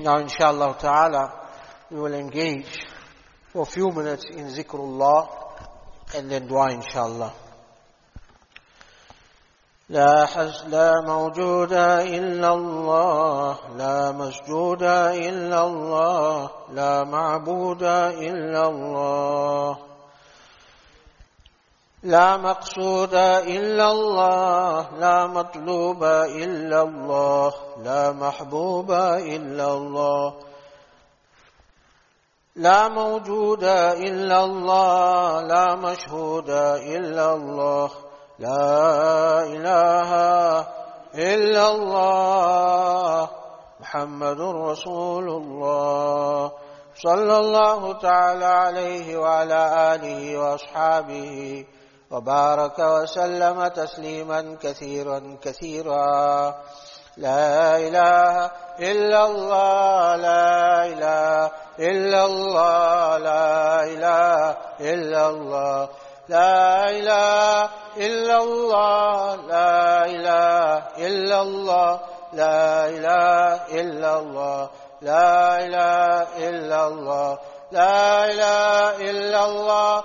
now, inshallah ta'ala, we will engage for a few minutes in zikrullah and then dua, inshallah. لا حس لا موجود إلا الله لا مسجود إلا الله لا معبود إلا الله لا مقصود إلا الله لا مطلوب إلا الله لا محبوب إلا الله. لا موجود إلا الله لا مشهود إلا الله. لا إله إلا الله. محمد رسول الله. صلى الله تعالى عليه وعلى آله وأصحابه وبارك وسلم تسليما كثيرا كثيرا. لا إله إلا الله لا إله إلا الله لا إله إلا الله لا إله إلا الله لا إله إلا الله لا إله إلا الله لا إله إلا الله لا إله إلا الله.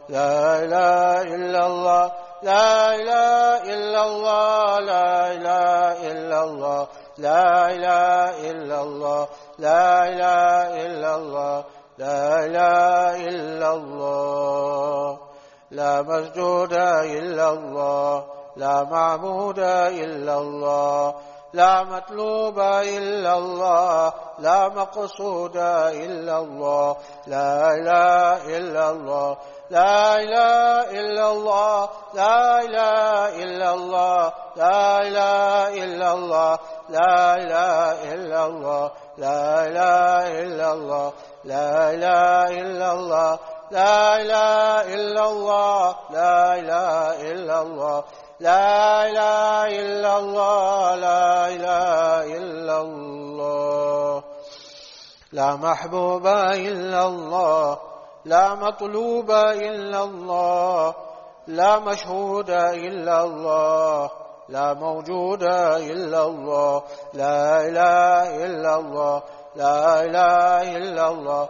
لا إله إلا الله لا إله إلا الله لا إله إلا الله لا إله إلا الله لا إله إلا الله لا إله إلا الله لا مسجود إلا الله لا معبود إلا الله لا مطلوب إلا الله لا مقصود إلا الله لا إله إلا الله لا إله إلا الله لا إله إلا الله لا إله إلا الله لا إله إلا الله لا إله إلا الله لا إله إلا الله. لا إله إلا الله لا إله إلا الله لا إله إلا الله لا إله إلا الله. لا محبوب إلا الله لا مطلوب إلا الله لا مشهود إلا الله لا موجود إلا الله لا إله إلا الله لا إله إلا الله.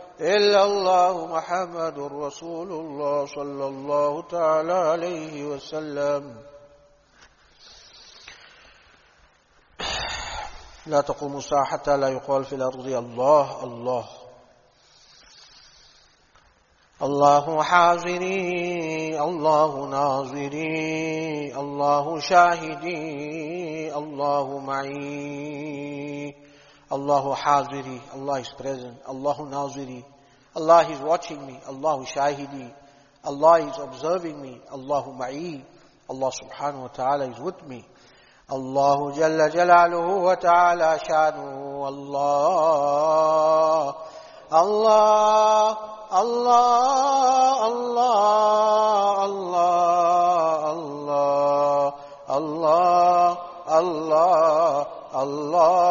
إلا الله محمد رسول الله صلى الله تعالى عليه وسلم. لا تقوم الساعة حتى لا يقال في الأرض الله الله. الله حاضري الله ناظري الله شاهدي الله معي. Allahu haziri, Allah is present, Allahu naziri, Allah is watching me, Allahu shahidi, Allah is observing me, Allahu ma'i, Allah subhanahu wa ta'ala is with me. Allahu jalla jalaluhu wa ta'ala shanuhu, Allah, Allah, Allah, Allah, Allah, Allah, Allah, Allah, Allah.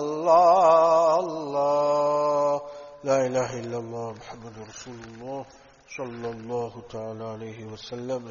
الله الله لا إله إلا الله محمد رسول الله صلى الله تعالى عليه وسلم.